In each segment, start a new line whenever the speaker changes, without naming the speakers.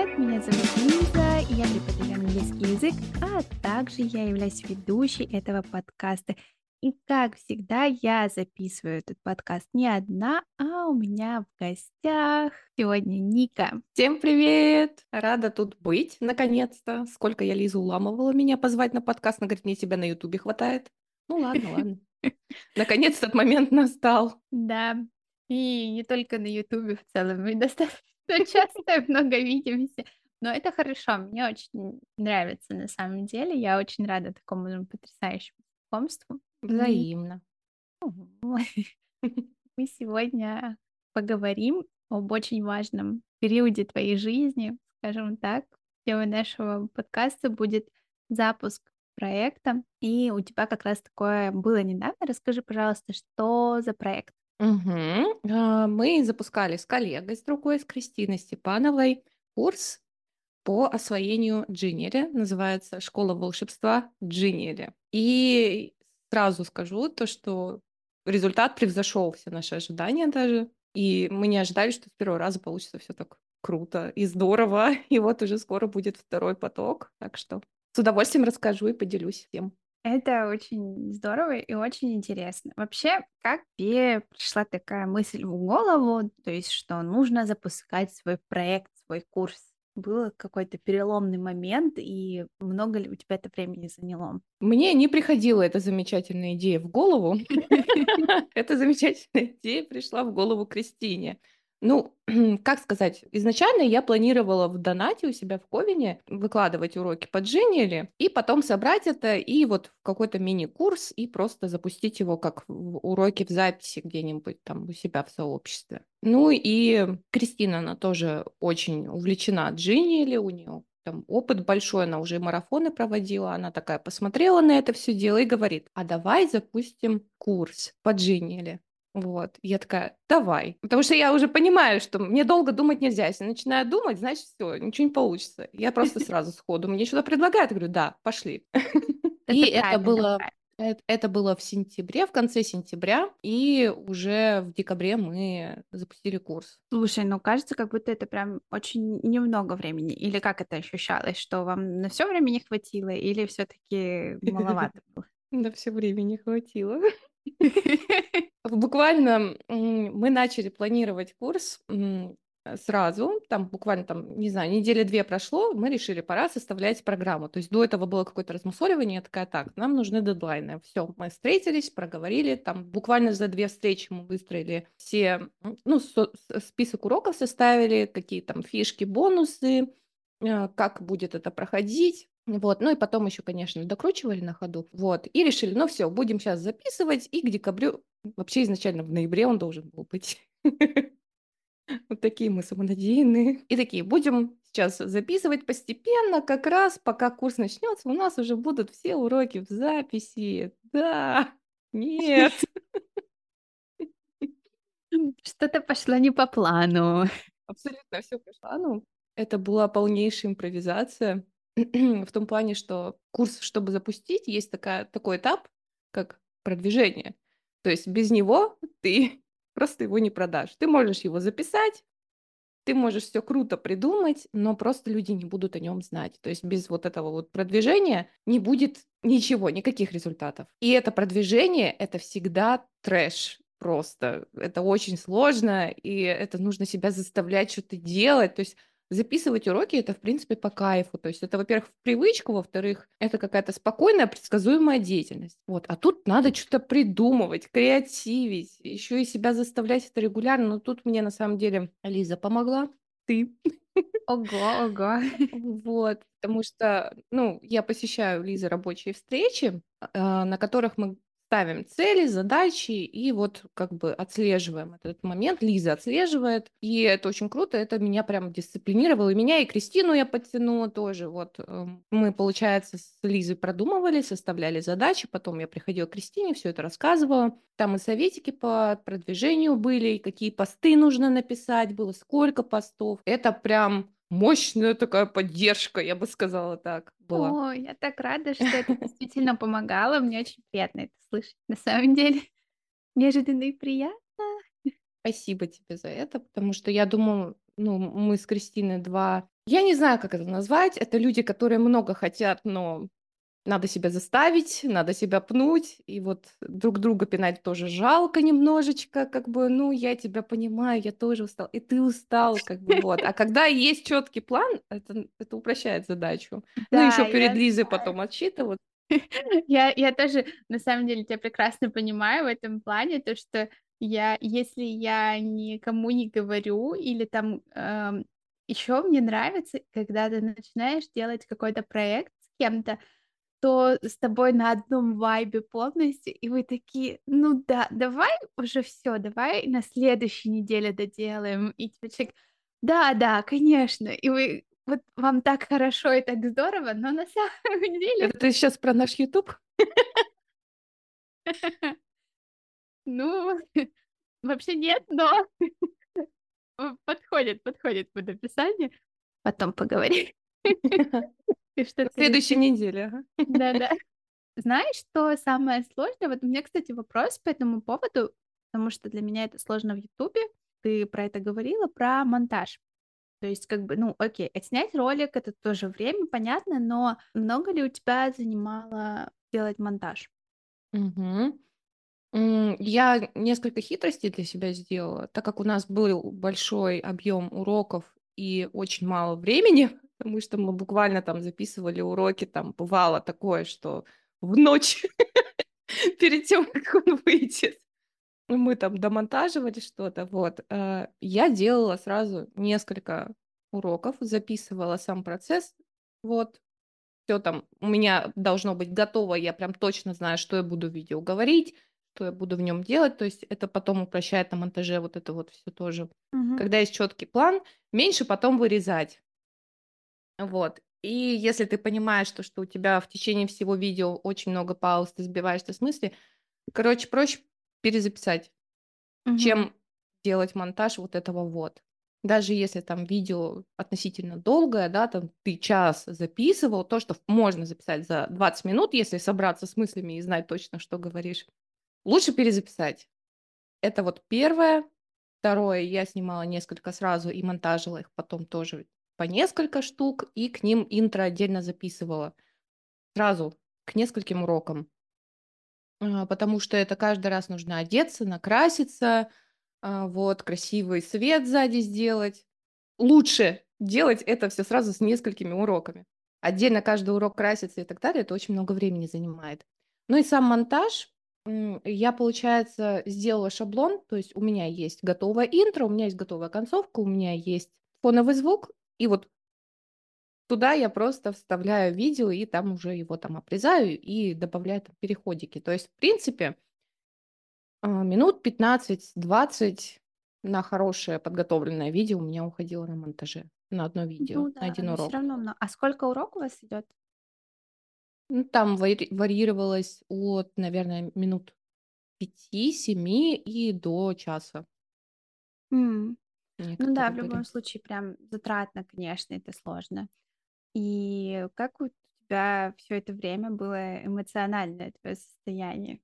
привет! Меня зовут Лиза, и я преподаю английский язык, а также я являюсь ведущей этого подкаста. И как всегда, я записываю этот подкаст не одна, а у меня в гостях сегодня Ника.
Всем привет! Рада тут быть, наконец-то. Сколько я Лизу уламывала меня позвать на подкаст, она говорит, мне тебя на ютубе хватает. Ну ладно, ладно. Наконец этот момент настал.
Да, и не только на ютубе в целом, мы достаточно часто и много видимся. Но это хорошо, мне очень нравится на самом деле. Я очень рада такому потрясающему знакомству.
Взаимно.
Мы сегодня поговорим об очень важном периоде твоей жизни, скажем так. Темой нашего подкаста будет запуск проекта, и у тебя как раз такое было недавно. Расскажи, пожалуйста, что за проект?
Мгм. А, Мы запускали с коллегой, с другой, с Кристиной Степановой, курс по освоению Джиннери. Называется «Школа волшебства Джиннери». И сразу скажу то, что результат превзошел все наши ожидания даже. И мы не ожидали, что с первого раза получится все так круто и здорово. И вот уже скоро будет второй поток. Так что с удовольствием расскажу и поделюсь всем.
Это очень здорово и очень интересно. Вообще, как тебе пришла такая мысль в голову, то есть, что нужно запускать свой проект, свой курс? Был какой-то переломный момент, и много ли у тебя это времени заняло?
Мне не приходила эта замечательная идея в голову. Эта замечательная идея пришла в голову Кристине. Ну, как сказать, изначально я планировала в донате у себя в Ковине выкладывать уроки по Джиннили, и потом собрать это и вот в какой-то мини-курс, и просто запустить его как в уроки в записи где-нибудь там у себя в сообществе. Ну и Кристина, она тоже очень увлечена Джиннили, у нее там опыт большой, она уже марафоны проводила, она такая посмотрела на это все дело и говорит, а давай запустим курс по Джиннили. Вот, я такая, давай. Потому что я уже понимаю, что мне долго думать нельзя. Если начинаю думать, значит, все, ничего не получится. Я просто сразу сходу мне что-то предлагают, говорю, да, пошли. И это было это было в сентябре, в конце сентября, и уже в декабре мы запустили курс.
Слушай, ну кажется, как будто это прям очень немного времени. Или как это ощущалось, что вам на все время не хватило, или все-таки маловато было?
На все время не хватило. Буквально мы начали планировать курс сразу, там буквально там, не знаю, недели две прошло, мы решили, пора составлять программу. То есть до этого было какое-то размусоливание, я такая, так, нам нужны дедлайны. Все, мы встретились, проговорили, там буквально за две встречи мы выстроили все, ну, список уроков составили, какие там фишки, бонусы, э, как будет это проходить, вот, ну и потом еще, конечно, докручивали на ходу. Вот, и решили, ну все, будем сейчас записывать, и к декабрю, вообще изначально в ноябре он должен был быть. Вот такие мы самонадеянные. И такие, будем сейчас записывать постепенно, как раз пока курс начнется, у нас уже будут все уроки в записи. Да, нет.
Что-то пошло не по плану.
Абсолютно все по плану. Это была полнейшая импровизация. в том плане, что курс, чтобы запустить, есть такая, такой этап, как продвижение. То есть без него ты просто его не продашь. Ты можешь его записать, ты можешь все круто придумать, но просто люди не будут о нем знать. То есть без вот этого вот продвижения не будет ничего, никаких результатов. И это продвижение, это всегда трэш просто. Это очень сложно, и это нужно себя заставлять что-то делать. То есть Записывать уроки это, в принципе, по кайфу. То есть это, во-первых, в привычку, во-вторых, это какая-то спокойная, предсказуемая деятельность. Вот. А тут надо что-то придумывать, креативить, еще и себя заставлять это регулярно. Но тут мне на самом деле Лиза помогла. Ты.
Ого, ого.
Вот, потому что, ну, я посещаю Лизы рабочие встречи, а, на которых мы ставим цели, задачи и вот как бы отслеживаем этот момент. Лиза отслеживает, и это очень круто, это меня прям дисциплинировало, и меня, и Кристину я подтянула тоже. Вот эм, мы, получается, с Лизой продумывали, составляли задачи, потом я приходила к Кристине, все это рассказывала. Там и советики по продвижению были, и какие посты нужно написать было, сколько постов. Это прям мощная такая поддержка, я бы сказала так, была.
О, я так рада, что это действительно помогало. Мне очень приятно это слышать. На самом деле, неожиданно и приятно.
Спасибо тебе за это, потому что я думаю, ну, мы с Кристиной два Я не знаю, как это назвать. Это люди, которые много хотят, но надо себя заставить, надо себя пнуть, и вот друг друга пинать тоже жалко немножечко, как бы, ну, я тебя понимаю, я тоже устал, и ты устал, как бы, вот. А когда есть четкий план, это, это упрощает задачу. Ну,
Да,
еще перед
я
Лизой потом отчитывать.
Я я тоже, на самом деле, тебя прекрасно понимаю в этом плане, то, что я если я никому не говорю или там, ам, еще мне нравится, когда ты начинаешь делать какой-то проект с кем-то, то с тобой на одном вайбе полностью, и вы такие: "Ну да, давай уже всё, давай на следующей неделе доделаем". И типа человек: "Да, да, конечно". И вы вот вам так хорошо и так здорово, но на самом деле
Это ты сейчас про наш YouTube?
Ну, вообще нет, но подходит подходит под описание. Потом поговорим.
Следующей неделе.
Да-да. Знаешь, что самое сложное? Вот у меня, кстати, вопрос по этому поводу, потому что для меня это сложно в "Ютубе". Ты про это говорила, про монтаж. То есть, как бы, ну, окей, отснять ролик- это тоже время, понятно, но много ли у тебя занимало делать монтаж?
М, я несколько хитростей для себя сделала, так как у нас был большой объем уроков и очень мало времени, потому что мы буквально там записывали уроки, там бывало такое, что в ночь перед тем, как он выйдет, мы там домонтаживали что-то, вот. Э, я делала сразу несколько уроков, записывала сам процесс, вот. Всё там у меня должно быть готово, я прям точно знаю, что я буду в видео говорить, что я буду в нем делать, то есть это потом упрощает на монтаже вот это вот всё тоже.
Мгм.
Когда есть четкий план, меньше потом вырезать. Вот. И если ты понимаешь то, что у тебя в течение всего видео очень много пауз, ты сбиваешься с мысли, короче, проще перезаписать,
Мгм.
чем делать монтаж вот этого вот. Даже если там видео относительно долгое, да, там ты час записывал, то, что можно записать за 20 минут, если собраться с мыслями и знать точно, что говоришь, лучше перезаписать. Это вот 1. 2: я снимала несколько сразу и монтажила их потом тоже по несколько штук, и к ним интро отдельно записывала. Сразу к нескольким урокам. А, потому что это каждый раз нужно одеться, накраситься, а, вот, красивый свет сзади сделать. Лучше делать это всё сразу с несколькими уроками. Отдельно каждый урок краситься и так далее- это очень много времени занимает. Ну и сам монтаж, я, получается, сделала шаблон, то есть у меня есть готовое интро, у меня есть готовая концовка, у меня есть фоновый звук, и вот туда я просто вставляю видео и там уже его там обрезаю и добавляю там переходики. То есть, в принципе а, минут 15-20 на хорошее подготовленное видео у меня уходило на монтаже, на 1 видео,
Ну
на
да,
1
но всё
урок.
равно мно А сколько урок у вас идёт?
Ну, там вари варьировалось от, наверное, минут 5-7 и до часа.
М. Ну да, в любом случае, прям затратно, конечно, это сложно. И как у тебя всё это время было эмоциональное твоё состояние?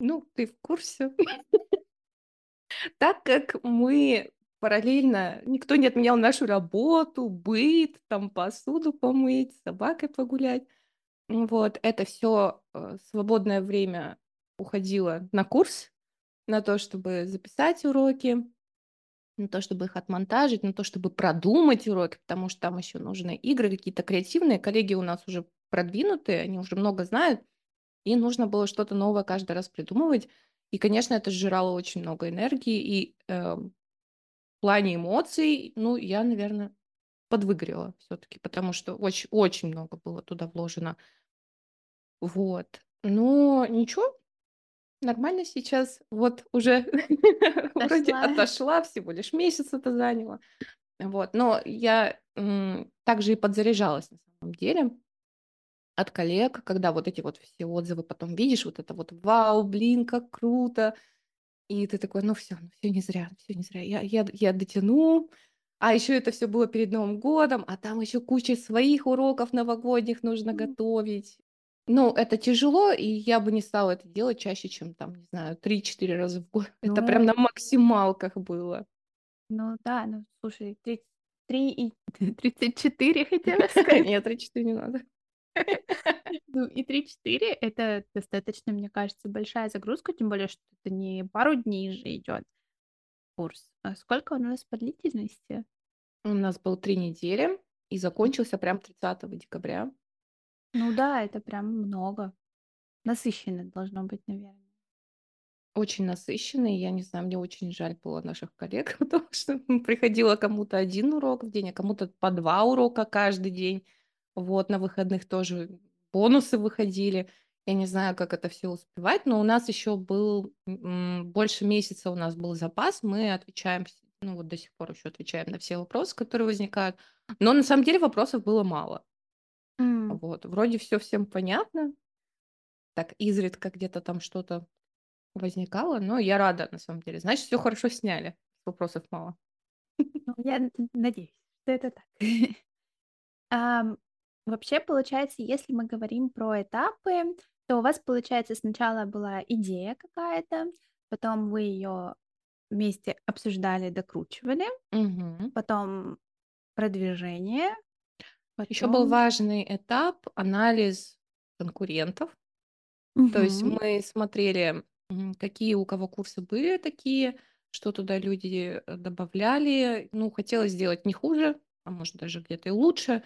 Ну, ты в курсе. Так как мы параллельно никто не отменял нашу работу, быт, там посуду помыть, с собакой погулять. Вот это всё, э, свободное время уходило на курс, на то, чтобы записать уроки, на то, чтобы их отмонтажить, на то, чтобы продумать уроки, потому что там ещё нужны игры какие-то креативные. Коллеги у нас уже продвинутые, они уже много знают, и нужно было что-то новое каждый раз придумывать. И, конечно, это сжирало очень много энергии. И, э, в плане эмоций, ну, я, наверно, подвыгорела всё-таки, потому что оч очень много было туда вложено. Вот. Но ничего, нормально сейчас. Вот уже вроде отошла, всего лишь месяц это заняло. Вот. Но я, также и подзаряжалась на самом деле от коллег, когда вот эти вот все отзывы потом видишь, вот это вот: "Вау, блин, как круто!" И ты такой: "Ну всё, ну всё не зря, всё не зря. Я я я дотяну". А ещё это всё было перед Новым годом, а там ещё куча своих уроков новогодних нужно
М.
готовить. Ну, это тяжело, и я бы не стала это делать чаще, чем там, не знаю, 3-4 раза в год. Это прям
Ну
на максималках было.
Ну да, ну слушай, тридц 33 и 34 хотела сказать.
Нет, 34 не надо.
Ну и 3-4 это достаточно, мне кажется, большая загрузка, тем более, что это не пару дней же идет курс. А сколько у нас по длительности?
У нас был 3 недели и закончился прям 30 декабря.
Ну да, это прям много. Насыщенно должно быть, наверное.
Очень насыщенный. Я не знаю, мне очень жаль было наших коллег, потому что приходило кому-то один урок в день, а кому-то по два урока каждый день. Вот, на выходных тоже бонусы выходили. Я не знаю, как это все успевать, но у нас еще был больше месяца у нас был запас. Мы отвечаем, ну вот до сих пор еще отвечаем на все вопросы, которые возникают. Но на самом деле вопросов было мало.
М.
Вот, вроде все всем понятно. Так изредка где-то там что-то возникало, но я рада на самом деле. Значит, все хорошо сняли. Вопросов мало.
Ну, я надеюсь, что это так. Вообще, получается, если мы говорим про этапы, то у вас, получается, сначала была идея какая-то, потом вы ее вместе обсуждали, докручивали, потом продвижение,
Еще был
потом...
важный этап анализ конкурентов. То есть мы смотрели, какие у кого курсы были такие, что туда люди э, добавляли. Ну, хотелось сделать не хуже, а может даже где-то и лучше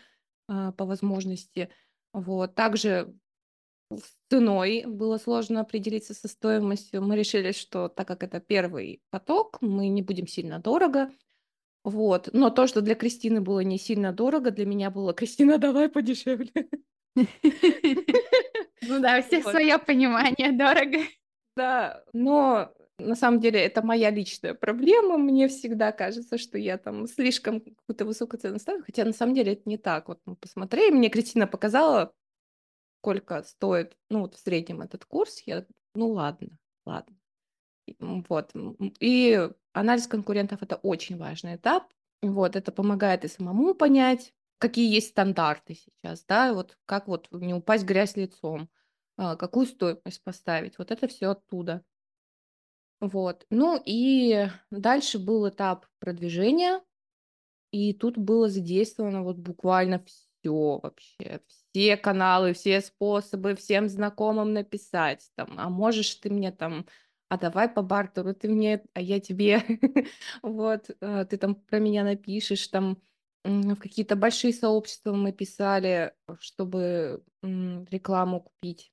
а, по возможности. Вот. Также с ценой было сложно определиться со стоимостью. Мы решили, что так как это первый поток, мы не будем сильно дорого. Вот. Но то, что для Кристины было не сильно дорого, для меня было Кристина, давай подешевле.
Ну да, у всех свое понимание, дорого.
Да, но на самом деле это моя личная проблема. Мне всегда кажется, что я там слишком какую-то высокую цену ставлю, хотя на самом деле это не так. Вот мы посмотрели, мне Кристина показала, сколько стоит, ну вот в среднем этот курс. Я, ну ладно, ладно. Вот. И анализ конкурентов это очень важный этап. Вот, это помогает и самому понять, какие есть стандарты сейчас, да, вот как вот не упасть в грязь лицом, а, какую стоимость поставить. Вот это все оттуда. Вот. Ну и дальше был этап продвижения, и тут было задействовано вот буквально все вообще, все каналы, все способы, всем знакомым написать там, а можешь ты мне там, а давай по бартеру, ты мне, а я тебе, вот, э, ты там про меня напишешь, там в какие-то большие сообщества мы писали, чтобы рекламу купить.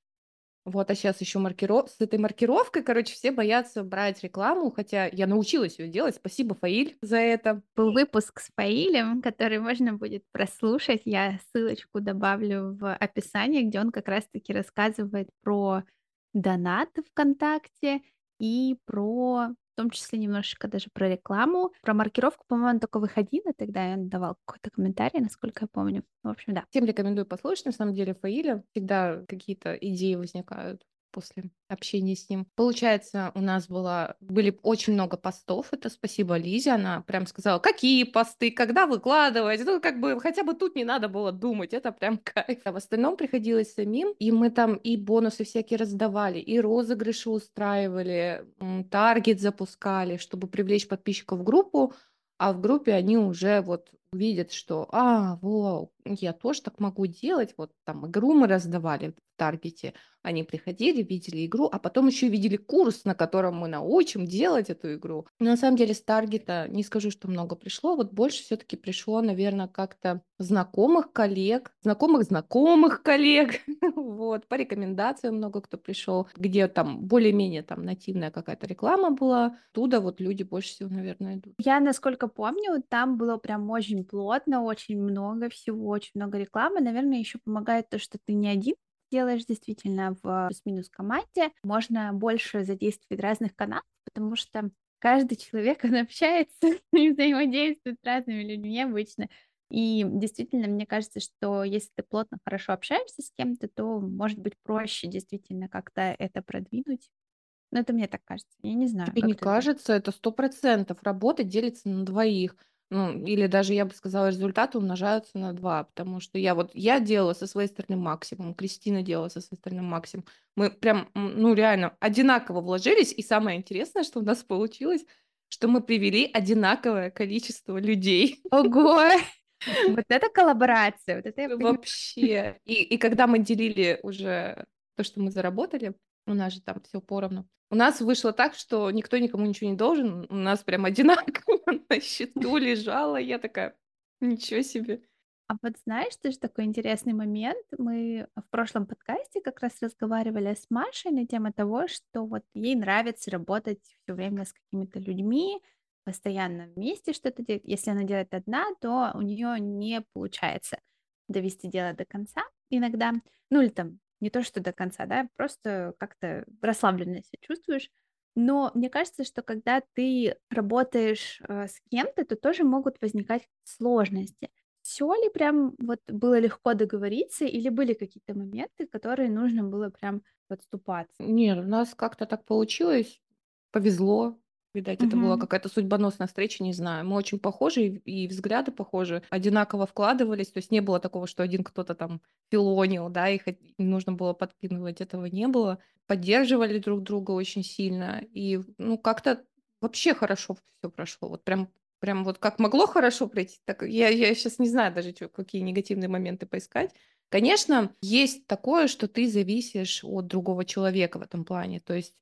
Вот, а сейчас еще маркиров... с этой маркировкой, короче, все боятся брать рекламу, хотя я научилась ее делать. Спасибо, Фаиль, за это.
Был выпуск с Фаилем, который можно будет прослушать. Я ссылочку добавлю в описании, где он как раз-таки рассказывает про донаты ВКонтакте и про, в том числе немножечко даже про рекламу. Про маркировку, по-моему, он только выходила тогда, он давал какой-то комментарий, насколько я помню. В общем, да.
Всем рекомендую послушать, на самом деле, Фаиля. Всегда какие-то идеи возникают после общения с ним. Получается, у нас было, были очень много постов. Это спасибо Лизе. Она прям сказала, какие посты, когда выкладывать. Ну, как бы, хотя бы тут не надо было думать. Это прям кайф. А в остальном приходилось самим. И мы там и бонусы всякие раздавали, и розыгрыши устраивали, таргет запускали, чтобы привлечь подписчиков в группу. А в группе они уже вот увидят, что, а, вау, я тоже так могу делать. Вот там игру мы раздавали в таргете. Они приходили, видели игру, а потом еще видели курс, на котором мы научим делать эту игру. Но на самом деле с таргета не скажу, что много пришло. Вот больше все-таки пришло, наверное, как-то знакомых коллег, знакомых знакомых коллег. Вот, по рекомендациям много кто пришел, где там более-менее там нативная какая-то реклама была. Туда вот люди больше всего, наверное, идут.
Я, насколько помню, там было прям очень плотно, очень много всего, очень много рекламы. Наверное, еще помогает то, что ты не один делаешь действительно в плюс-минус команде. Можно больше задействовать разных каналов, потому что каждый человек, он общается и взаимодействует с разными людьми обычно. И действительно, мне кажется, что если ты плотно, хорошо общаешься с кем-то, то может быть проще действительно как-то это продвинуть. Но это мне так кажется. Я не знаю,
Тебе не кажется, это сто процентов работа делится на двоих. Ну, или даже, я бы сказала, результаты умножаются на два, потому что я вот, я делала со своей стороны максимум, Кристина делала со своей стороны максимум. Мы прям, ну, реально одинаково вложились, и самое интересное, что у нас получилось, что мы привели одинаковое количество людей.
Ого! Вот это коллаборация, вот это я.
Вообще. И, и когда мы делили уже то, что мы заработали, у нас же там все поровну. У нас вышло так, что никто никому ничего не должен. У нас прям одинаково на счету лежало. Я такая, ничего себе.
А вот знаешь, тоже такой интересный момент. Мы в прошлом подкасте как раз разговаривали с Машей на тему того, что вот ей нравится работать все время с какими-то людьми, постоянно вместе что-то делать. Если она делает одна, то у нее не получается довести дело до конца иногда. Ну или там не то, что до конца, да, просто как-то расслабленно себя чувствуешь. Но мне кажется, что когда ты работаешь э, с кем-то, то тоже могут возникать сложности. Все ли прям вот было легко договориться, или были какие-то моменты, которые нужно было прям подступаться?
Нет, у нас как-то так получилось, повезло. Видать, это была какая-то судьбоносная встреча, не знаю. Мы очень похожи, и и взгляды похожи, одинаково вкладывались. То есть не было такого, что один кто-то там филонил, да, и хот- и нужно было подкидывать. Этого не было. Поддерживали друг друга очень сильно. И, ну, как-то вообще хорошо все прошло. Вот прям, прям вот как могло хорошо пройти, так я, я сейчас не знаю даже, чё- какие негативные моменты поискать. Конечно, есть такое, что ты зависишь от другого человека в этом плане. То есть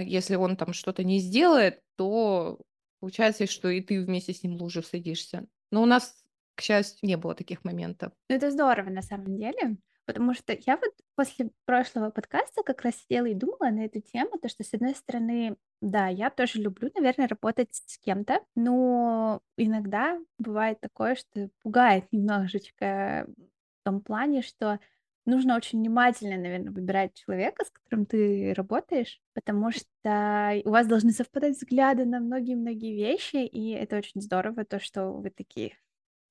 если он там что-то не сделает, то получается, что и ты вместе с ним в лужу садишься. Но у нас, к счастью, не было таких моментов.
Ну, это здорово на самом деле, потому что я вот после прошлого подкаста как раз сидела и думала на эту тему, то что, с одной стороны, да, я тоже люблю, наверное, работать с кем-то, но иногда бывает такое, что пугает немножечко в том плане, что нужно очень внимательно, наверное, выбирать человека, с которым ты работаешь, потому что у вас должны совпадать взгляды на многие-многие вещи, и это очень здорово, то, что вы такие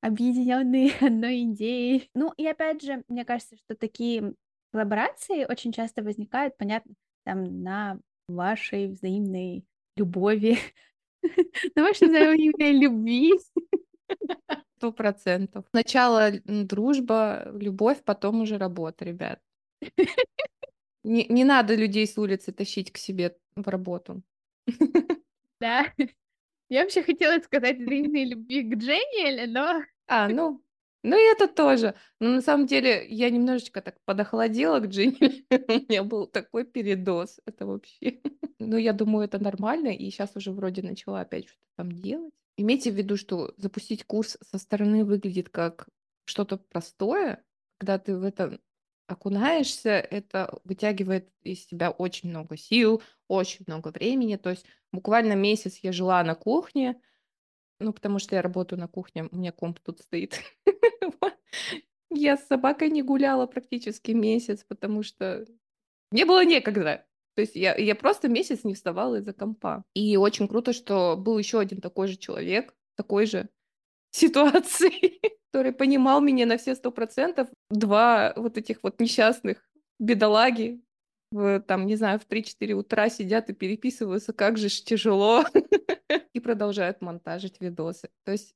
объединенные одной идеей. Ну и опять же, мне кажется, что такие коллаборации очень часто возникают, понятно, там на вашей взаимной любови, на вашей взаимной любви.
Сто процентов. Сначала дружба, любовь, потом уже работа, ребят. Не, не надо людей с улицы тащить к себе в работу.
Да. Я вообще хотела сказать взаимной любви к Дженниэле, но
А, ну, ну и это тоже. Но на самом деле я немножечко так подохладела к Джинни. У меня был такой передоз. Это вообще. Ну, я думаю, это нормально. И сейчас уже вроде начала опять что-то там делать. Имейте в виду, что запустить курс со стороны выглядит как что-то простое. Когда ты в это окунаешься, это вытягивает из тебя очень много сил, очень много времени. То есть буквально месяц я жила на кухне, ну, потому что я работаю на кухне, у меня комп тут стоит. Я с собакой не гуляла практически месяц, потому что мне было некогда. То есть я, я просто месяц не вставала из-за компа. И очень круто, что был еще один такой же человек, такой же ситуации, который понимал меня на все сто процентов. Два вот этих вот несчастных бедолаги в, там, не знаю, в 3-4 утра сидят и переписываются, как же ж тяжело, и продолжают монтажить видосы. То есть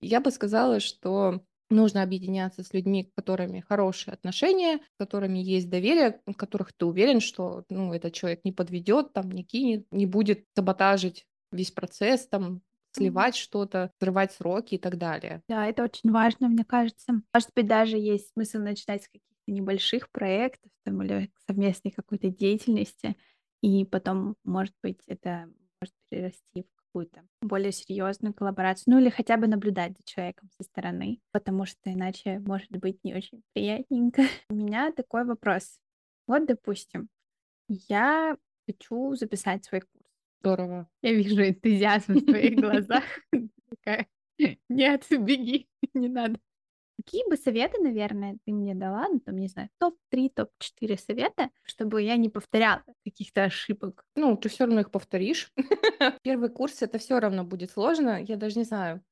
я бы сказала, что нужно объединяться с людьми, с которыми хорошие отношения, с которыми есть доверие, в которых ты уверен, что ну, этот человек не подведет, там, не кинет, не будет саботажить весь процесс, там, сливать что-то, срывать сроки и так далее.
да, это очень важно, мне кажется. Может быть, даже есть смысл начинать с каких-то небольших проектов там, или совместной какой-то деятельности, и потом, может быть, это может перерасти в какую-то более серьезную коллаборацию, ну или хотя бы наблюдать за человеком со стороны, потому что иначе может быть не очень приятненько. У меня такой вопрос. Вот, допустим, я хочу записать свой курс.
Здорово.
Я вижу энтузиазм в твоих глазах. Такая, нет, беги, не надо. Какие бы советы, наверное, ты мне дала, ну, там, не знаю, топ-3, топ-4 совета, чтобы я не повторяла каких-то ошибок?
Ну, ты все равно их повторишь. Первый курс это все равно будет сложно. Я даже не знаю,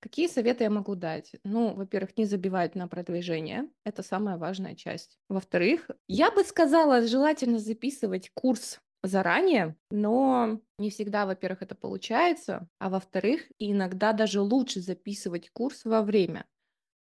какие советы я могу дать. Ну, во-первых, не забивать на продвижение. Это самая важная часть. Во-вторых, я бы сказала, желательно записывать курс заранее, но не всегда, во-первых, это получается, а во-вторых, иногда даже лучше записывать курс во время.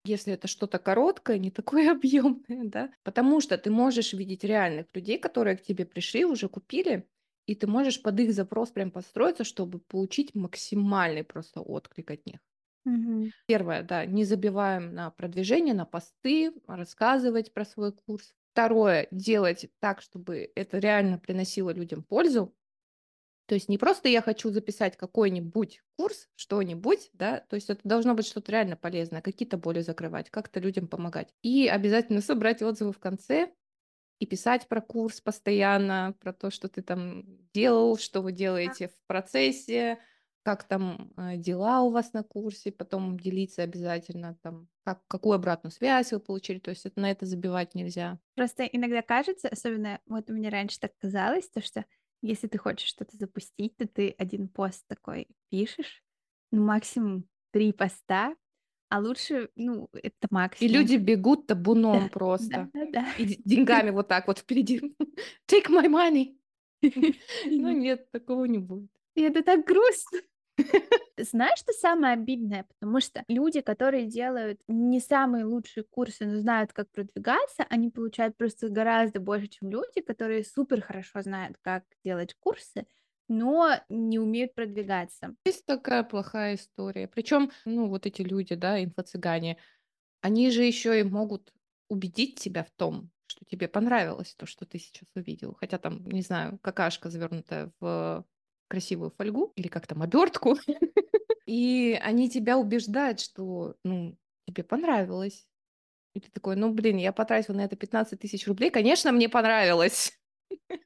Если это что-то короткое, не такое объемное, да, потому что ты можешь видеть реальных людей, которые к тебе пришли, уже купили, и ты можешь под их запрос прям подстроиться, чтобы получить максимальный просто отклик от них.
Мгм.
Первое, да, не забиваем на продвижение, на посты, рассказывать про свой курс. Второе, делать так, чтобы это реально приносило людям пользу. То есть не просто я хочу записать какой-нибудь курс, что-нибудь, да, то есть это должно быть что-то реально полезное, какие-то боли закрывать, как-то людям помогать. И обязательно собрать отзывы в конце и писать про курс постоянно, про то, что ты там делал, что вы делаете в процессе, как там э, дела у вас на курсе, потом делиться обязательно, там, как, какую обратную связь вы получили, то есть это, на это забивать нельзя.
Просто иногда кажется, особенно вот у меня раньше так казалось, то что если ты хочешь что-то запустить, то ты один пост такой пишешь, ну, максимум три поста, а лучше, ну, это
И
максимум.
люди бегут табуном
да,
просто.
да, да.
И деньгами вот так вот впереди. Take my money. Ну нет, такого не будет.
И это так грустно. Знаешь, что самое обидное? Потому что люди, которые делают не самые лучшие курсы, но знают, как продвигаться, они получают просто гораздо больше, чем люди, которые супер хорошо знают, как делать курсы, но не умеют продвигаться.
Есть такая плохая история. Причем, ну, вот эти люди, да, инфо-цыгане, они же еще и могут убедить тебя в том, что тебе понравилось то, что ты сейчас увидел. Хотя там, не знаю, какашка завернутая в красивую фольгу или как там обертку. И они тебя убеждают, что, ну, тебе понравилось. И ты такой, ну, блин, я потратил на это 15 тысяч рублей. Конечно, мне понравилось.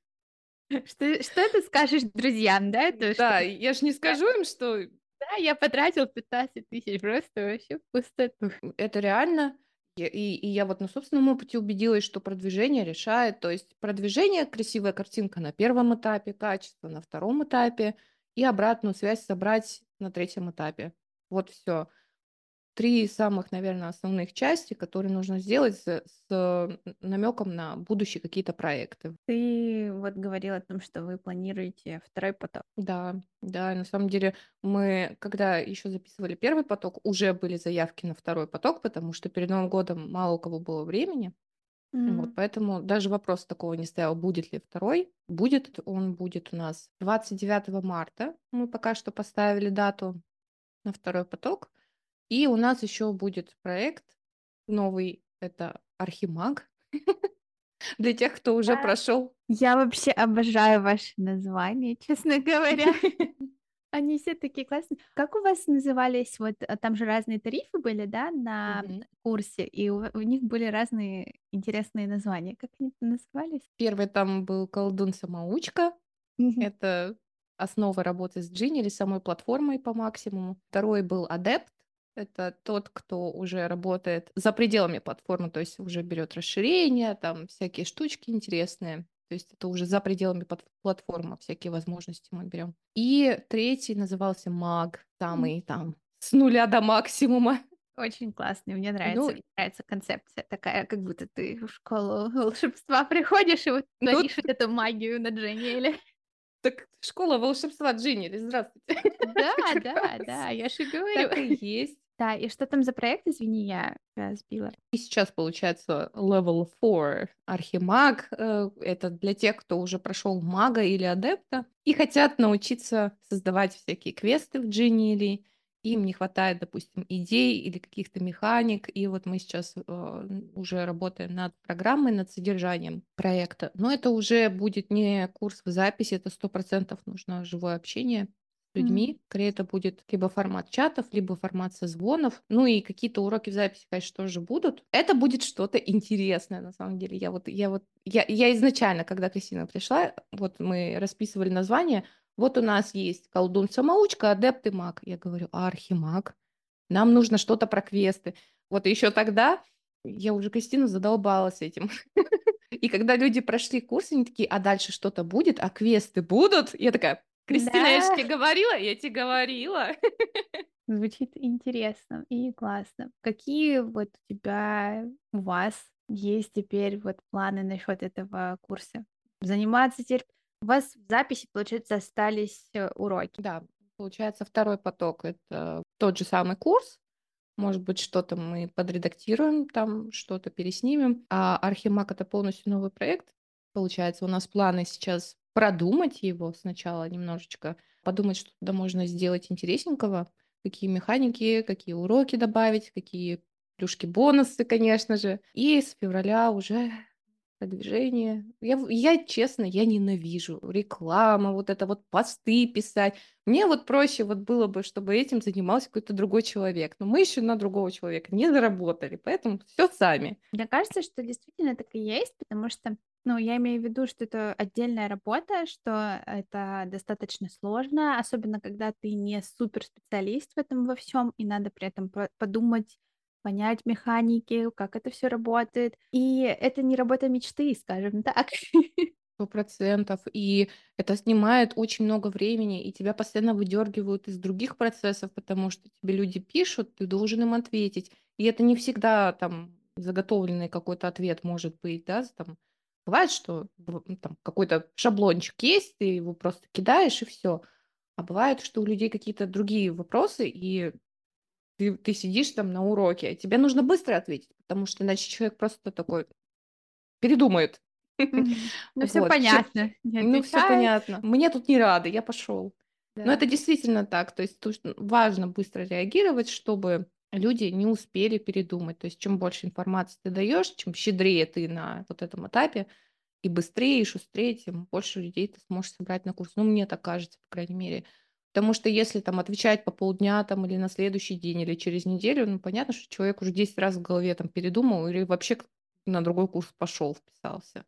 Что, что ты скажешь друзьям, да? То, что
Да, я же не скажу им, что
да, я потратил 15 тысяч, просто вообще в пустоту.
это реально. И, и я вот на собственном опыте убедилась, что продвижение решает. То есть продвижение, красивая картинка на первом этапе, качество на втором этапе и обратную связь собрать на третьем этапе. Вот все. Три самых, наверное, основных части, которые нужно сделать с, с намеком на будущие какие-то проекты.
Ты вот говорил о том, что вы планируете второй поток.
Да, да, на самом деле мы, когда еще записывали первый поток, уже были заявки на второй поток, потому что перед Новым годом мало у кого было времени. Вот,
М,
поэтому даже вопрос такого не стоял, будет ли второй. Будет, он будет у нас 29 марта. Мы пока что поставили дату на второй поток. И у нас еще будет проект новый, это Архимаг. Для тех, кто уже
А.
прошел.
Я вообще обожаю ваши названия, честно говоря. Они все такие классные. Как у вас назывались, вот а, там же разные тарифы были, да, на
Мгм.
курсе, и у, у них были разные интересные названия. Как они назывались?
Первый там был колдун-самоучка.
Мгм.
Это основа работы с Джинни или самой платформой по максимуму. Второй был адепт. Это тот, кто уже работает за пределами платформы, то есть уже берет расширения, там всякие штучки интересные. То есть это уже за пределами платформы, всякие возможности мы берем. И третий назывался маг, самый там с нуля до максимума.
Очень классный, мне
Ну,
нравится, мне нравится концепция такая, как будто ты в школу волшебства приходишь и вот
Ну,
творишь вот эту магию на Дженниэле.
так школа волшебства Джинни, здравствуйте.
Да, да, да, я же говорю.
Так и есть.
Да, и что там за проект, извини, я тебя сбила.
И сейчас получается level 4 архимаг. э, Это для тех, кто уже прошел мага или адепта и хотят научиться создавать всякие квесты в Джинили. Им не хватает, допустим, идей или каких-то механик. И вот мы сейчас э, уже работаем над программой, над содержанием проекта. Но это уже будет не курс в записи, это сто процентов нужно живое общение людьми. Скорее это будет либо формат чатов, либо формат созвонов. Ну и какие-то уроки в записи, конечно, тоже будут. Это будет что-то интересное, на самом деле. Я вот, я вот, я, я изначально, когда Кристина пришла, вот мы расписывали название, вот у нас есть колдун-самоучка, адепт и маг. Я говорю, а архимаг? Нам нужно что-то про квесты. Вот еще тогда я уже Кристину задолбалась этим. И когда люди прошли курс, они такие, а дальше что-то будет, а квесты будут? Я такая, Кристина, я же
Да.
тебе говорила, я тебе говорила.
Звучит интересно и классно. Какие вот у тебя, у вас есть теперь вот планы насчет этого курса? Заниматься теперь... У вас в записи, получается, остались э, уроки.
Да, получается, второй поток– это тот же самый курс. Может быть, что-то мы подредактируем, там что-то переснимем. А Архимаг– это полностью новый проект. Получается, у нас планы сейчас продумать его сначала немножечко, подумать, что туда можно сделать интересненького, какие механики, какие уроки добавить, какие плюшки, бонусы, конечно же. И с февраля уже продвижение. Я, я честно, я ненавижу реклама, вот это вот посты писать. Мне вот проще вот было бы, чтобы этим занимался какой-то другой человек. Но мы еще на другого человека не заработали, поэтому все сами.
Мне кажется, что действительно так и есть, потому что, ну, я имею в виду, что это отдельная работа, что это достаточно сложно, особенно когда ты не суперспециалист в этом во всем, и надо при этом по- подумать, понять механики, как это все работает. И это не работа мечты, скажем так.
Сто процентов. И это снимает очень много времени, и тебя постоянно выдергивают из других процессов, потому что тебе люди пишут, ты должен им ответить. И это не всегда там заготовленный какой-то ответ может быть, да, там бывает, что м, там какой-то шаблончик есть, ты его просто кидаешь и все. А бывает, что у людей какие-то другие вопросы, и ты, ты сидишь там на уроке, а тебе нужно быстро ответить, потому что иначе человек просто такой передумает.
Ну, все понятно,
ну, все понятно. Мне тут не рады, я пошел. Но это действительно так. То есть важно быстро реагировать, чтобы люди не успели передумать. То есть чем больше информации ты даешь, чем щедрее ты на вот этом этапе, и быстрее, и шустрее, тем больше людей ты сможешь собрать на курс. Ну, мне так кажется, по крайней мере. Потому что если там отвечать по полдня там, или на следующий день, или через неделю, ну, понятно, что человек уже 10 раз в голове там передумал или вообще на другой курс пошел, вписался.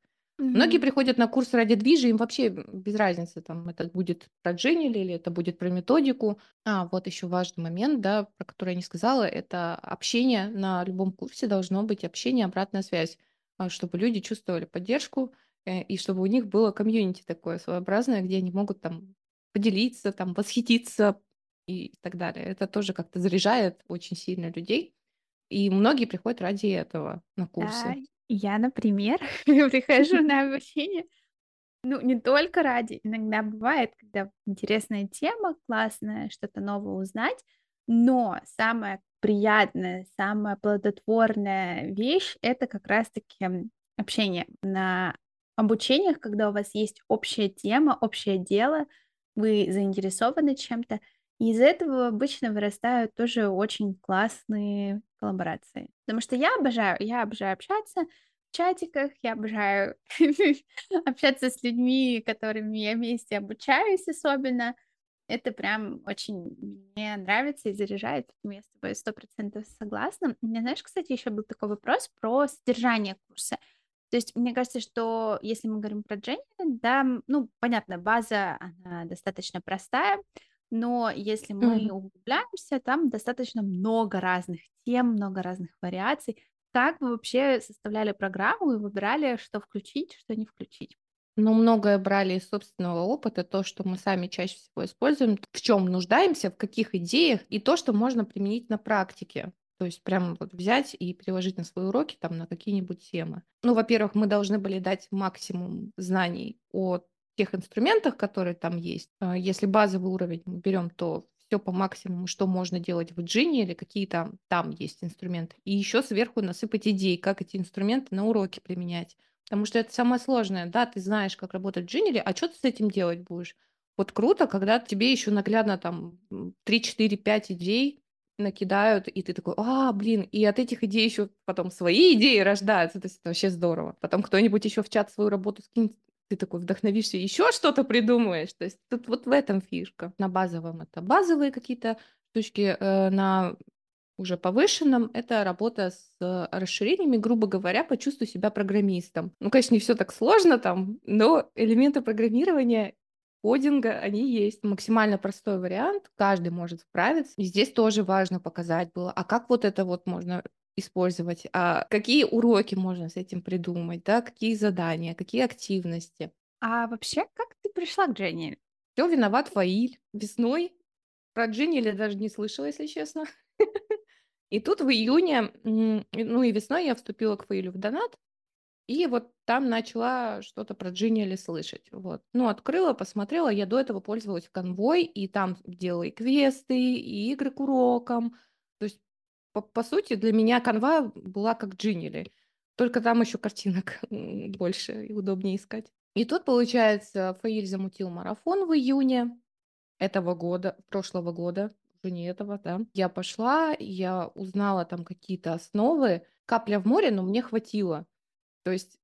Многие
Мгм.
приходят на курс ради движа, им вообще без разницы, там это будет про Дженнили или это будет про методику. А, вот еще важный момент, да, про который я не сказала, это общение на любом курсе должно быть общение, обратная связь, а, чтобы люди чувствовали поддержку э, и чтобы у них было комьюнити такое своеобразное, где они могут там поделиться, там восхититься и так далее. Это тоже как-то заряжает очень сильно людей. И многие приходят ради этого на
Да,
курсы.
Я, например, прихожу на обучение Ну, не только ради. Иногда бывает, когда интересная тема, классная, что-то новое узнать, но самое приятное, самая плодотворная вещь- это как раз-таки общение. На обучениях, когда у вас есть общая тема, общее дело, вы заинтересованы чем-то, из этого обычно вырастают тоже очень классные коллаборации. Потому что я обожаю, я обожаю общаться в чатиках, я обожаю общаться с людьми, которыми я вместе обучаюсь особенно. Это прям очень мне нравится и заряжает, я с тобой сто процентов согласна. У меня, знаешь, кстати, еще был такой вопрос про содержание курса. То есть мне кажется, что если мы говорим про Дженни, да, ну, понятно, база, она достаточно простая, но если мы
Мгм.
углубляемся, там достаточно много разных тем, много разных вариаций. Как вы вообще составляли программу и выбирали, что включить, что не включить?
Но многое брали из собственного опыта, то, что мы сами чаще всего используем, в чем нуждаемся, в каких идеях, и то, что можно применить на практике. То есть прям вот взять и переложить на свои уроки там на какие-нибудь темы. Ну, во-первых, мы должны были дать максимум знаний о тех инструментах, которые там есть. А Если базовый уровень мы берем, то все по максимуму, что можно делать в Джине или какие там, есть инструменты. И еще сверху насыпать идеи, как эти инструменты на уроке применять. Потому что это самое сложное. Да, ты знаешь, как работать в Джинере, а что ты с этим делать будешь? Вот круто, когда тебе еще наглядно там м, 3, 4, 5 идей накидают, и ты такой, а, блин, и от этих идей еще потом свои идеи рождаются, то есть это вообще здорово. Потом кто-нибудь еще в чат свою работу скинет, ты такой вдохновишься, еще что-то придумаешь. То есть тут вот в этом фишка. На базовом это базовые какие-то штучки, э, на уже повышенном это работа с э, расширениями, грубо говоря, почувствуй себя программистом. Ну, конечно, не все так сложно там, но элементы программирования, кодинга, они есть. Максимально простой вариант, каждый может справиться. И здесь тоже важно показать было, а как вот это вот можно использовать, а какие уроки можно с этим придумать, да, какие задания, какие активности.
А вообще, как ты пришла к Дженни?
Все виноват Фаиль. Весной про Джинни я даже не слышала, если честно. И тут в июне, ну и весной я вступила к Фаилю в донат, и вот там начала что-то про Джинни слышать. Вот. Ну, открыла, посмотрела. Я до этого пользовалась конвой, и там делала и квесты, и игры к урокам. То есть, по, по сути, для меня канва была как Джинили. Только там еще картинок больше и удобнее искать. И тут, получается, Фаиль замутил марафон в июне этого года, прошлого года, уже не этого, да. Я пошла, я узнала там какие-то основы, капля в море, но мне хватило. То есть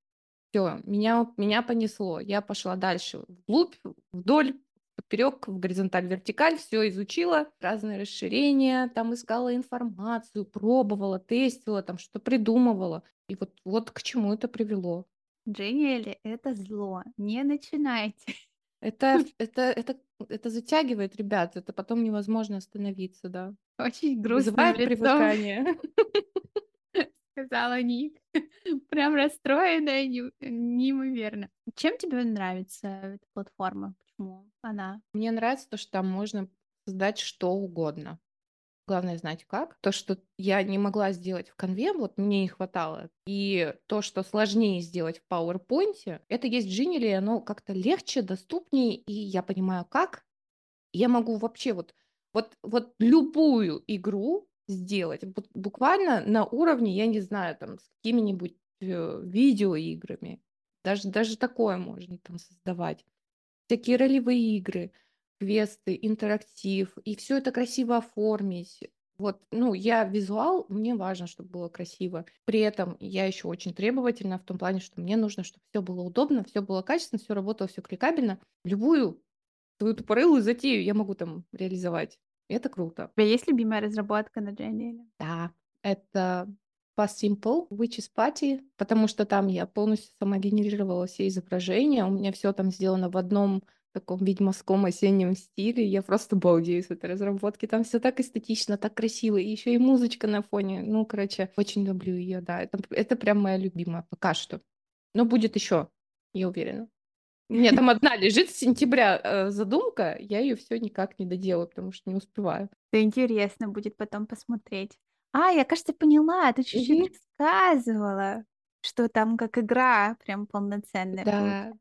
все, меня, меня понесло. Я пошла дальше, вглубь, вдоль, поперек, в горизонталь, вертикаль, все изучила, разные расширения, там искала информацию, пробовала, тестила, там что-то придумывала. И вот, вот к чему это привело.
Дженниэль, это зло. Не начинайте.
Это, это, это, это затягивает, ребят, это потом невозможно остановиться, да.
Очень грустным
Вызывает
лицом
привыкание.
сказала Ник. Прям расстроенная не- неимоверно. Чем тебе нравится эта платформа? Почему она?
Мне нравится то, что там можно создать что угодно. Главное знать как. То, что я не могла сделать в конве, вот мне не хватало. И то, что сложнее сделать в PowerPoint, это есть в Genially, и оно как-то легче, доступнее, и я понимаю как. Я могу вообще вот, вот, вот любую игру сделать, бу- буквально на уровне, я не знаю, там, с какими-нибудь э, видеоиграми. Даже, даже такое можно там создавать. Всякие ролевые игры, квесты, интерактив, и все это красиво оформить. Вот, ну, я визуал, мне важно, чтобы было красиво. При этом я еще очень требовательна в том плане, что мне нужно, чтобы все было удобно, все было качественно, все работало, все кликабельно. Любую твою тупорылую затею я могу там реализовать. Это круто.
У тебя есть любимая разработка на Дженниэле?
Да, это Past Simple, Witches Party, потому что там я полностью сама генерировала все изображения, у меня все там сделано в одном таком ведьмовском осеннем стиле, я просто балдею с этой разработки, там все так эстетично, так красиво, и еще и музычка на фоне, ну, короче, очень люблю ее, да, это, это прям моя любимая пока что, но будет еще, я уверена. У меня там одна лежит с сентября э, задумка, я ее все никак не доделаю, потому что не успеваю.
Это интересно будет потом посмотреть. А, я, кажется, поняла, ты чуть-чуть
Мгм.
рассказывала, что там как игра прям полноценная
Да,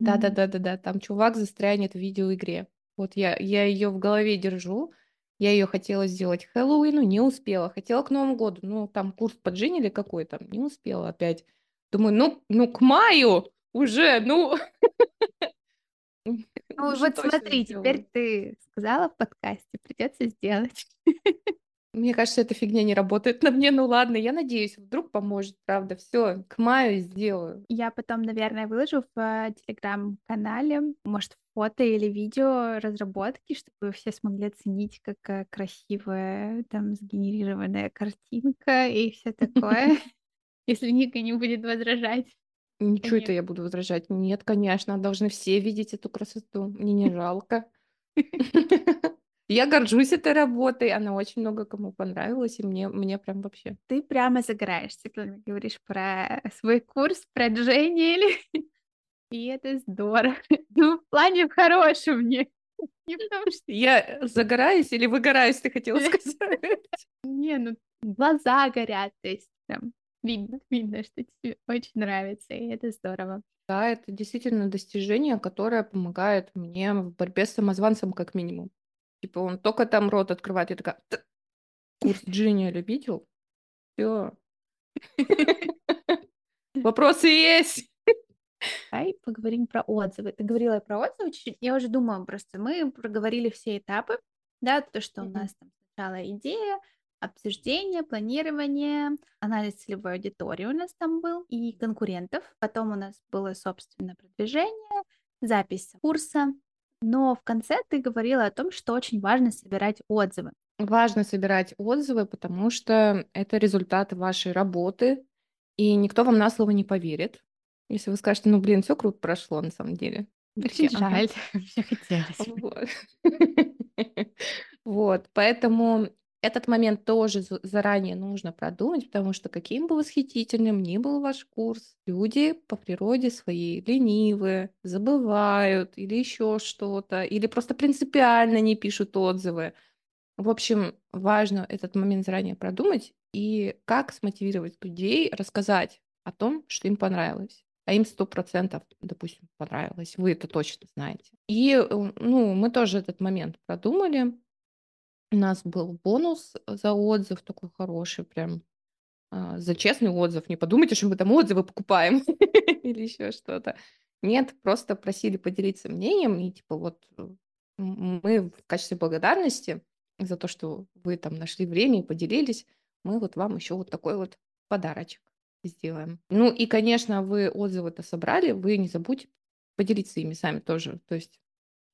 да, да, да, да, да. Там чувак застрянет в видеоигре. Вот я, я ее в голове держу. Я ее хотела сделать Хэллоуину, не успела. Хотела к Новому году. Ну, там курс поджинили какой там, не успела опять. Думаю, ну, ну к маю уже, ну,
Ну вот смотри, теперь ты сказала в подкасте, придется сделать.
Мне кажется, эта фигня не работает на мне. Ну ладно, я надеюсь, вдруг поможет, правда. Все, к маю сделаю.
Я потом, наверное, выложу в э, телеграм-канале, может, фото или видео разработки, чтобы все смогли оценить, какая красивая там сгенерированная картинка и все такое. Если Ника не будет возражать.
Ничего это я буду возражать. Нет, конечно, должны все видеть эту красоту. Мне не жалко. Я горжусь этой работой, она очень много кому понравилась, и мне, мне прям вообще.
Ты прямо загораешься, когда говоришь про свой курс, про Дженни, и это здорово. Ну, в плане в хорошем, не, не в том, что...
Я загораюсь или выгораюсь, ты хотела сказать?
Не, ну, глаза горят, то есть прям видно, видно, что тебе очень нравится, и это здорово.
Да, это действительно достижение, которое помогает мне в борьбе с самозванцем как минимум. Типа он только там рот открывает, я такая, «Т- курс Джинни любитель? Все. Вопросы есть?
Давай поговорим про отзывы. Ты говорила про отзывы чуть-чуть. Я уже думаю, просто мы проговорили все этапы, да, то, что у нас там сначала идея, обсуждение, планирование, анализ целевой аудитории у нас там был и конкурентов. Потом у нас было, собственно, продвижение, запись курса. Но в конце ты говорила о том, что очень важно собирать отзывы.
Важно собирать отзывы, потому что это результаты вашей работы, и никто вам на слово не поверит, если вы скажете, ну, блин, все круто прошло на самом деле.
Очень
«Ага».
жаль, мне хотелось.
Вот. Вот, поэтому этот момент тоже за- заранее нужно продумать, потому что каким бы восхитительным ни был ваш курс, люди по природе своей ленивые, забывают или еще что-то, или просто принципиально не пишут отзывы. В общем, важно этот момент заранее продумать и как смотивировать людей рассказать о том, что им понравилось. А им сто процентов, допустим, понравилось. Вы это точно знаете. И э, ну, мы тоже этот момент продумали. У нас был бонус за отзыв такой хороший, прям а, за честный отзыв. Не подумайте, что мы там отзывы покупаем или еще что-то. Нет, просто просили поделиться мнением, и типа вот э, мы в качестве благодарности за то, что вы там нашли время и поделились, мы вот вам еще вот такой вот подарочек сделаем. Ну и, конечно, вы отзывы-то собрали, вы не забудьте поделиться ими сами тоже. То есть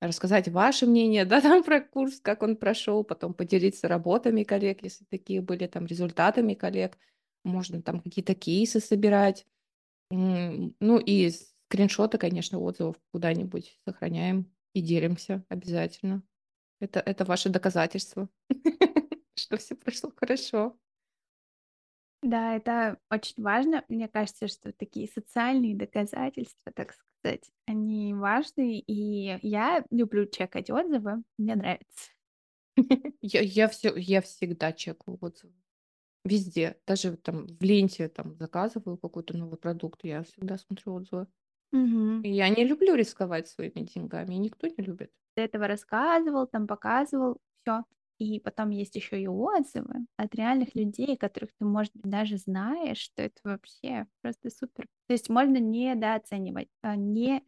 рассказать ваше мнение, да, там про курс, как он прошел, потом поделиться работами коллег, если такие были, там, результатами коллег. Можно там какие-то кейсы собирать. Ну и скриншоты, конечно, отзывов куда-нибудь сохраняем и делимся обязательно. Это, это ваше доказательство, что все прошло хорошо.
Да, это очень важно. Мне кажется, что такие социальные доказательства, так сказать, они важны, и я люблю чекать отзывы, мне нравится.
Я, я, все, я всегда чекаю отзывы. Везде. Даже там в ленте там заказываю какой-то новый продукт, я всегда смотрю отзывы.
Мгм.
Я не люблю рисковать своими деньгами, никто не любит.
До этого рассказывал, там показывал, все. И потом есть еще и отзывы от реальных людей, которых ты, может быть, даже знаешь, что это вообще просто супер. То есть можно недооценивать, а, не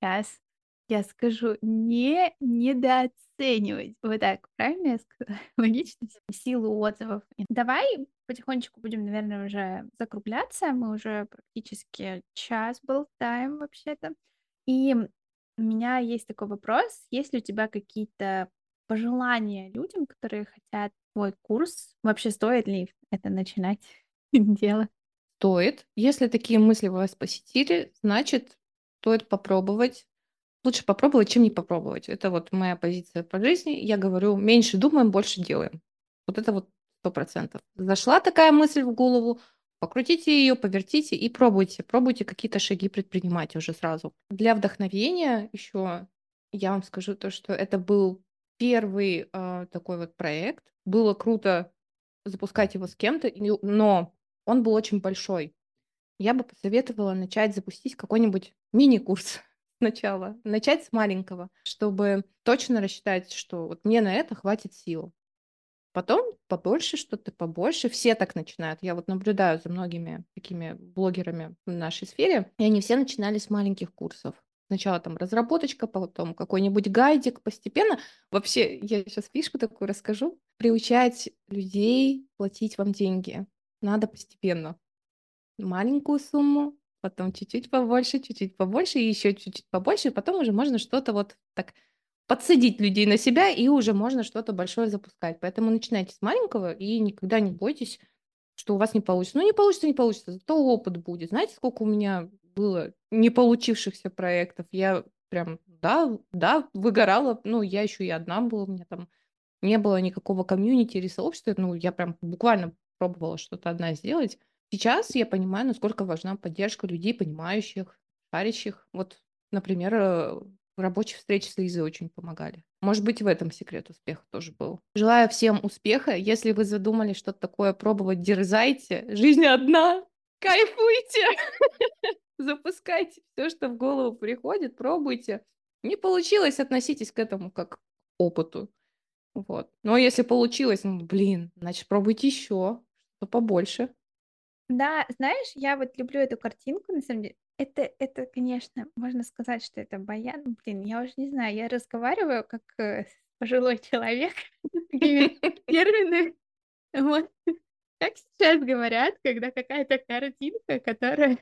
Сейчас я скажу: не недооценивать. Вот так, правильно я сказала? Логично Силу отзывов. Давай потихонечку будем, наверное, уже закругляться. Мы уже практически час болтаем вообще-то. И у меня есть такой вопрос: есть ли у тебя какие-то пожелания людям, которые хотят твой курс? Вообще, стоит ли это начинать дело?
Стоит. Если такие мысли вас посетили, значит, стоит попробовать. Лучше попробовать, чем не попробовать. Это вот моя позиция по жизни. Я говорю, меньше думаем, больше делаем. Вот это вот сто процентов. Зашла такая мысль в голову, покрутите ее, повертите и пробуйте. Пробуйте какие-то шаги предпринимать уже сразу. Для вдохновения еще я вам скажу то, что это был первый а, такой вот проект. Было круто запускать его с кем-то, но он был очень большой. Я бы посоветовала начать запустить какой-нибудь мини-курс сначала. Начать с маленького, чтобы точно рассчитать, что вот мне на это хватит сил. Потом побольше, что-то побольше. Все так начинают. Я вот наблюдаю за многими такими блогерами в нашей сфере, и они все начинали с маленьких курсов. Сначала там разработочка, потом какой-нибудь гайдик постепенно. Вообще, я сейчас фишку такую расскажу. Приучать людей платить вам деньги надо постепенно маленькую сумму, потом чуть-чуть побольше, чуть-чуть побольше и еще чуть-чуть побольше, и потом уже можно что-то вот так подсадить людей на себя, и уже можно что-то большое запускать. Поэтому начинайте с маленького и никогда не бойтесь, что у вас не получится. Ну, не получится, не получится, зато опыт будет. Знаете, сколько у меня было не получившихся проектов? Я прям, да, да, выгорала. Ну, я еще и одна была, у меня там не было никакого комьюнити или сообщества. Ну, я прям буквально пробовала что-то одна сделать. Сейчас я понимаю, насколько важна поддержка людей, понимающих, шарящих. Вот, например, э, рабочие встречи с Лизой очень помогали. Может быть, в этом секрет успеха тоже был. Желаю всем успеха. Если вы задумали что-то такое пробовать, дерзайте. Жизнь одна. Кайфуйте. Запускайте все, что в голову приходит, пробуйте. Не получилось, относитесь к этому как к опыту. Вот. Но если получилось, ну, блин, значит, пробуйте еще, что побольше.
Да, знаешь, я вот люблю эту картинку, на самом деле. Это, это, конечно, можно сказать, что это баян. Блин, я уже не знаю, я разговариваю как э, пожилой человек. Вот. Как сейчас говорят, когда какая-то картинка, которая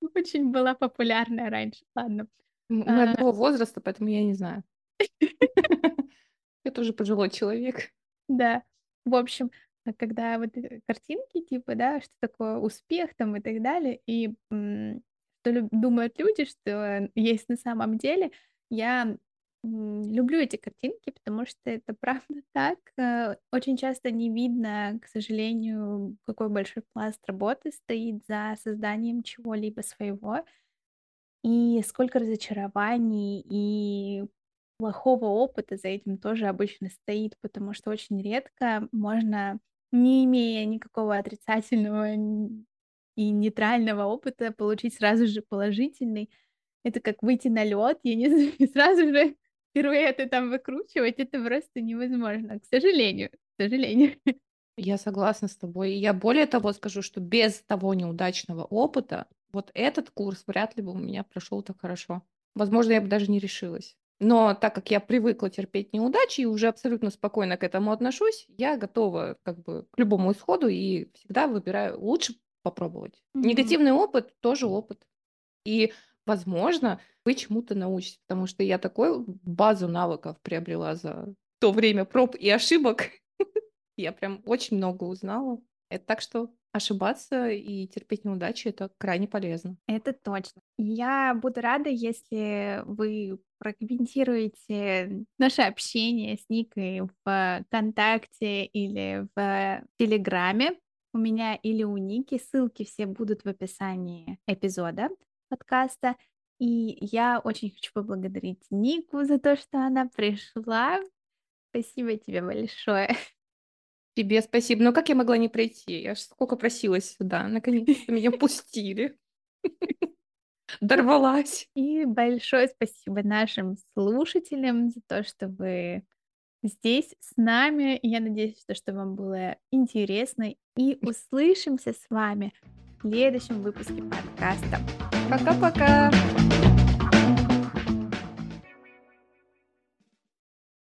очень была популярна раньше. Ладно.
Мы
А,
одного возраста, поэтому я не знаю. Я тоже пожилой человек.
Да. В общем, а когда вот э, картинки, типа, да, что такое успех там и так далее, и что думают люди, что есть на самом деле, я люблю эти картинки, потому что это правда так. Э, Очень часто не видно, к сожалению, какой большой пласт работы стоит за созданием чего-либо своего. И сколько разочарований и плохого опыта за этим тоже обычно стоит, потому что очень редко можно, не имея никакого отрицательного и нейтрального опыта, получить сразу же положительный. Это как выйти на лед, я не знаю, сразу же это там выкручивать, это просто невозможно, к сожалению, к сожалению.
Я согласна с тобой. Я более того скажу, что без того неудачного опыта вот этот курс вряд ли бы у меня прошел так хорошо. Возможно, я бы даже не решилась. Но так как я привыкла терпеть неудачи и уже абсолютно спокойно к этому отношусь, я готова как бы к любому исходу и всегда выбираю лучше попробовать.
Мгм.
Негативный опыт тоже опыт. И, возможно, вы чему-то научитесь, потому что я такую базу навыков приобрела за то время проб и ошибок. Я прям очень много узнала. Это так что ошибаться и терпеть неудачи это крайне полезно.
Это точно. Я буду рада, если вы прокомментируете наше общение с Никой в ВКонтакте или в Телеграме у меня или у Ники. Ссылки все будут в описании эпизода подкаста. И я очень хочу поблагодарить Нику за то, что она пришла. Спасибо тебе большое.
Тебе спасибо. Но как я могла не прийти? Я ж сколько просилась сюда. Наконец-то меня пустили. Дорвалась.
И большое спасибо нашим слушателям за то, что вы здесь с нами. Я надеюсь, что, что вам было интересно. И услышимся с вами в следующем выпуске подкаста.
Пока-пока.